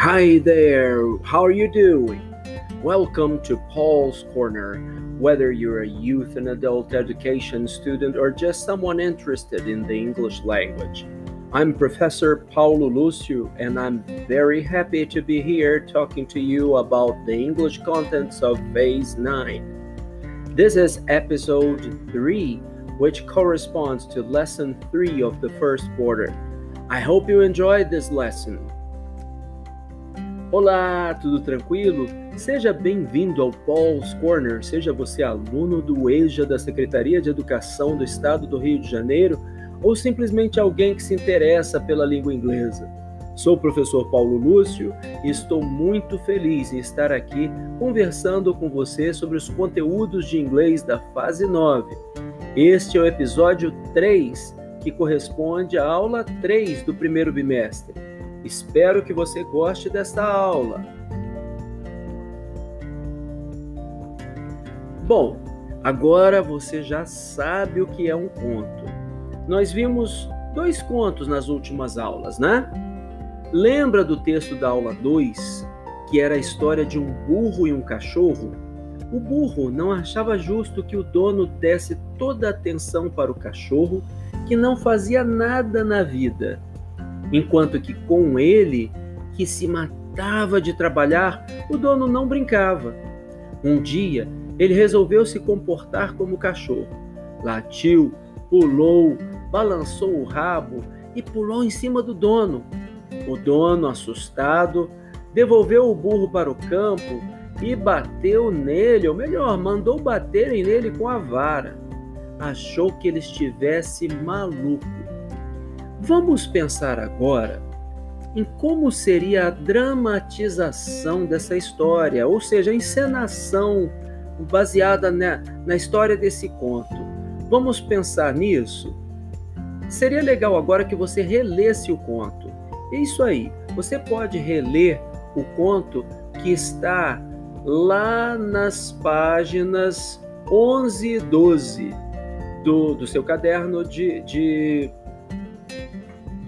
Hi there, how are you doing? Welcome to Paul's Corner. Whether you're a youth and adult education student or just someone interested in the English language, I'm Professor Paulo Lucio, and I'm very happy to be here talking to you about the English contents of Phase 9. This is episode 3, which corresponds to lesson 3 of the first quarter. I hope you enjoyed this lesson. Olá, tudo tranquilo? Seja bem-vindo ao Paul's Corner, seja você aluno do EJA da Secretaria de Educação do Estado do Rio de Janeiro ou simplesmente alguém que se interessa pela língua inglesa. Sou o professor Paulo Lúcio e estou muito feliz em estar aqui conversando com você sobre os conteúdos de inglês da fase 9. Este é o episódio 3, que corresponde à aula 3 do primeiro bimestre. Espero que você goste desta aula. Bom, agora você já sabe o que é um conto. Nós vimos dois contos nas últimas aulas, né? Lembra do texto da aula 2, que era a história de um burro e um cachorro? O burro não achava justo que o dono desse toda a atenção para o cachorro, que não fazia nada na vida enquanto que com ele, que se matava de trabalhar, o dono não brincava. Um dia, ele resolveu se comportar como cachorro. Latiu, pulou, balançou o rabo e pulou em cima do dono. O dono, assustado, devolveu o burro para o campo e bateu nele, ou melhor, mandou baterem nele com a vara. Achou que ele estivesse maluco Vamos pensar agora em como seria a dramatização dessa história, ou seja, a encenação baseada na, na história desse conto. Vamos pensar nisso? Seria legal agora que você relesse o conto. É isso aí, você pode reler o conto que está lá nas páginas 11 e 12 do, do seu caderno de, de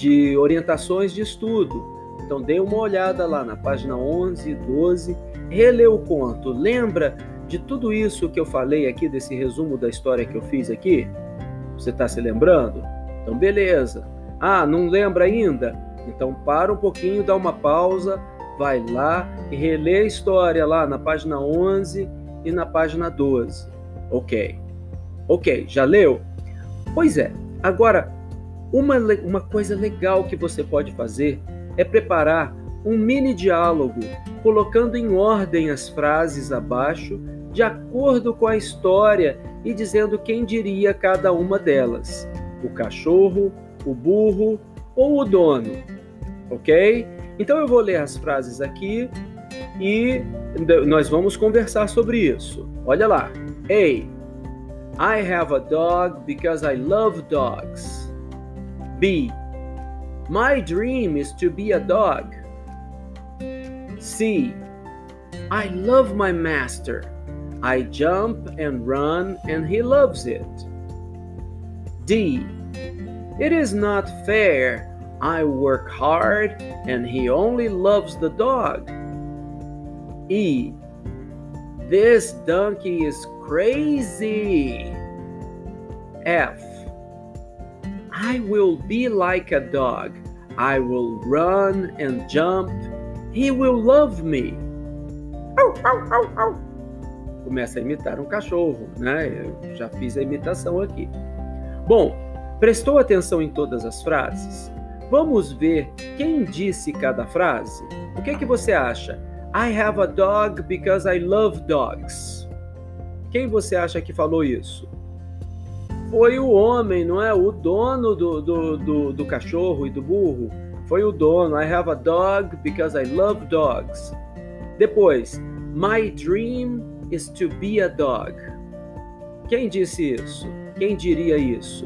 de orientações de estudo. Então dê uma olhada lá na página 11 e 12, relê o conto. Lembra de tudo isso que eu falei aqui, desse resumo da história que eu fiz aqui? Você está se lembrando? Então beleza. Ah, não lembra ainda? Então para um pouquinho, dá uma pausa, vai lá e relê a história lá na página 11 e na página 12. Ok. Ok, já leu? Pois é. Agora, uma, uma coisa legal que você pode fazer é preparar um mini diálogo, colocando em ordem as frases abaixo, de acordo com a história e dizendo quem diria cada uma delas: o cachorro, o burro ou o dono. Ok? Então eu vou ler as frases aqui e nós vamos conversar sobre isso. Olha lá. A. I have a dog because I love dogs. B. My dream is to be a dog. C. I love my master. I jump and run and he loves it. D. It is not fair. I work hard and he only loves the dog. E. This donkey is crazy. F. I will be like a dog. I will run and jump. He will love me. Começa a imitar um cachorro, né? Eu já fiz a imitação aqui. Bom, prestou atenção em todas as frases? Vamos ver quem disse cada frase? O que, é que você acha? I have a dog because I love dogs. Quem você acha que falou isso? Foi o homem, não é? O dono do, do, do, do, cachorro e do burro. Foi o dono. I have a dog because I love dogs. Depois, my dream is to be a dog. Quem disse isso? Quem diria isso?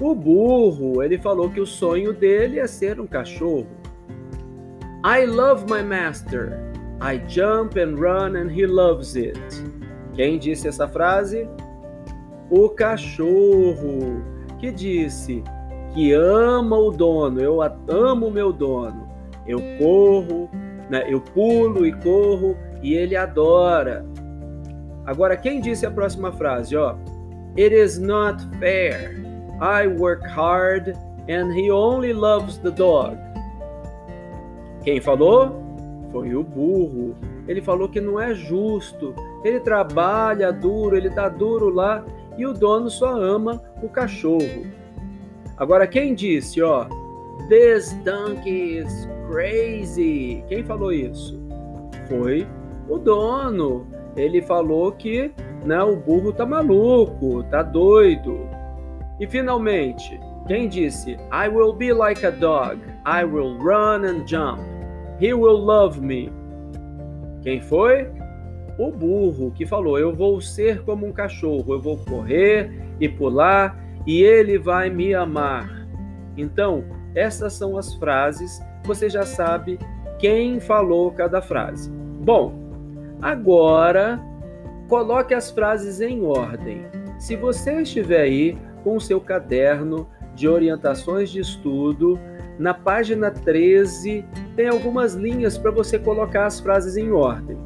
O burro, ele falou que o sonho dele é ser um cachorro. I love my master. I jump and run and he loves it. Quem disse essa frase? O cachorro, que disse que ama o dono, eu amo meu dono, Eu corro, né? eu pulo e corro e ele adora. Agora, quem disse a próxima frase? Ó, It is not fair. I work hard and he only loves the dog. Quem falou? Foi o burro. Ele falou que não é justo. Ele trabalha duro, ele tá duro lá e o dono só ama o cachorro. Agora quem disse, ó, This donkey is crazy. Quem falou isso? Foi o dono. Ele falou que né, o burro tá maluco, tá doido. E finalmente, quem disse? I will be like a dog. I will run and jump. He will love me. Quem foi? O burro que falou: Eu vou ser como um cachorro, eu vou correr e pular e ele vai me amar. Então, essas são as frases, você já sabe quem falou cada frase. Bom, agora coloque as frases em ordem. Se você estiver aí com o seu caderno de orientações de estudo, na página 13 tem algumas linhas para você colocar as frases em ordem.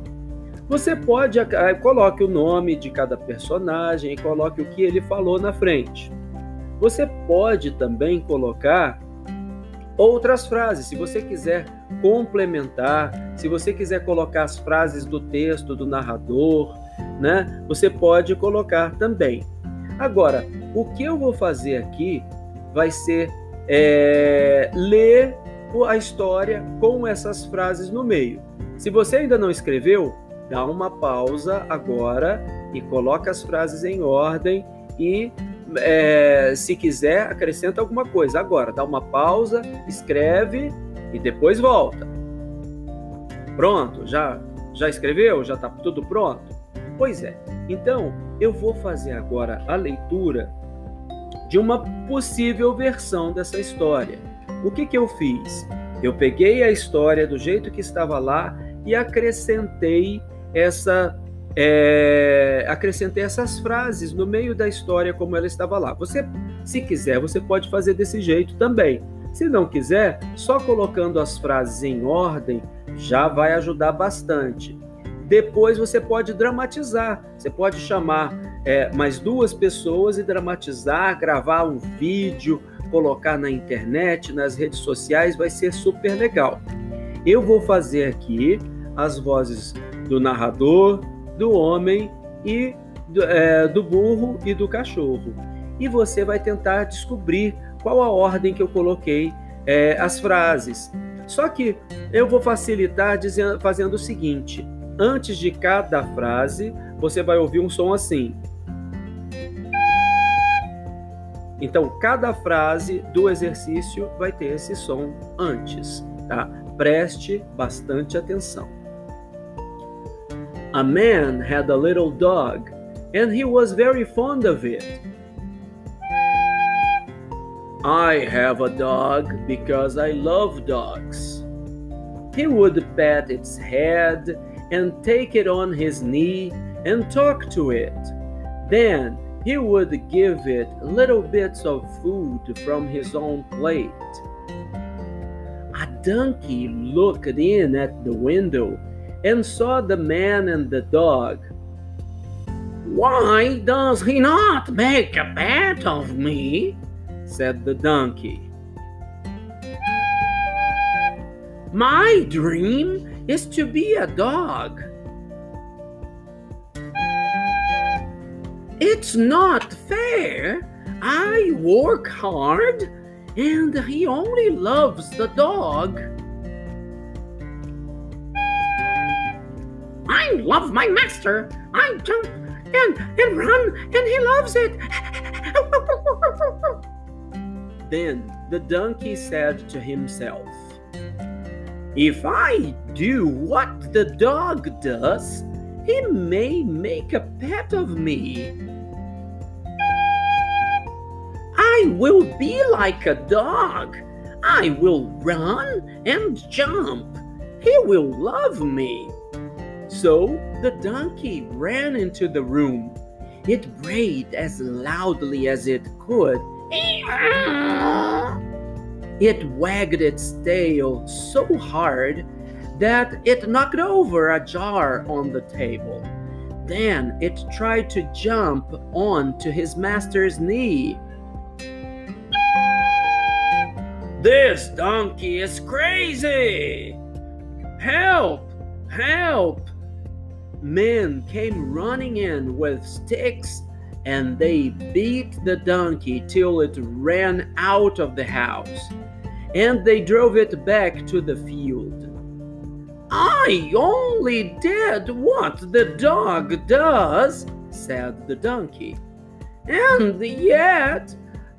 Você pode coloque o nome de cada personagem e coloque o que ele falou na frente. Você pode também colocar outras frases, se você quiser complementar, se você quiser colocar as frases do texto do narrador, né? Você pode colocar também. Agora, o que eu vou fazer aqui vai ser é, ler a história com essas frases no meio. Se você ainda não escreveu, dá uma pausa agora e coloca as frases em ordem e é, se quiser, acrescenta alguma coisa. Agora, dá uma pausa, escreve e depois volta. Pronto, já já escreveu? Já está tudo pronto? Pois é. Então, eu vou fazer agora a leitura de uma possível versão dessa história. O que, que eu fiz? Eu peguei a história do jeito que estava lá e acrescentei essa é, acrescentei essas frases no meio da história como ela estava lá. Você, se quiser, você pode fazer desse jeito também. Se não quiser, só colocando as frases em ordem já vai ajudar bastante. Depois você pode dramatizar. Você pode chamar é, mais duas pessoas e dramatizar, gravar um vídeo, colocar na internet, nas redes sociais, vai ser super legal. Eu vou fazer aqui as vozes do narrador, do homem e do, é, do burro e do cachorro. E você vai tentar descobrir qual a ordem que eu coloquei é, as frases. Só que eu vou facilitar dizendo, fazendo o seguinte: antes de cada frase, você vai ouvir um som assim. Então, cada frase do exercício vai ter esse som antes, tá? Preste bastante atenção. A man had a little dog, and he was very fond of it. I have a dog because I love dogs. He would pat its head and take it on his knee and talk to it. Then he would give it little bits of food from his own plate. A donkey looked in at the window and saw the man and the dog. Why does he not make a pet of me? said the donkey. My dream is to be a dog. It's not fair. I work hard and he only loves the dog. I love my master. I jump and, and run, and he loves it. then the donkey said to himself, If I do what the dog does, he may make a pet of me. I will be like a dog. I will run and jump. He will love me. So the donkey ran into the room. It brayed as loudly as it could. It wagged its tail so hard that it knocked over a jar on the table. Then it tried to jump onto his master's knee. This donkey is crazy! Help! Help! Men came running in with sticks and they beat the donkey till it ran out of the house. And they drove it back to the field. I only did what the dog does, said the donkey. And yet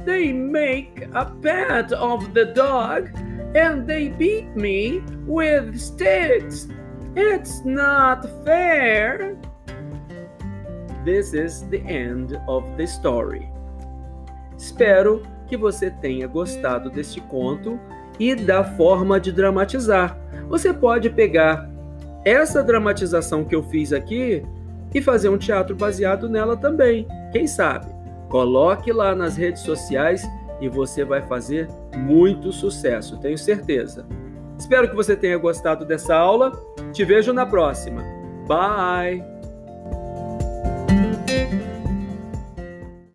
they make a pet of the dog and they beat me with sticks. It's not fair. This is the end of the story. Espero que você tenha gostado deste conto e da forma de dramatizar. Você pode pegar essa dramatização que eu fiz aqui e fazer um teatro baseado nela também. Quem sabe? Coloque lá nas redes sociais e você vai fazer muito sucesso, tenho certeza. Espero que você tenha gostado dessa aula. Te vejo na próxima. Bye!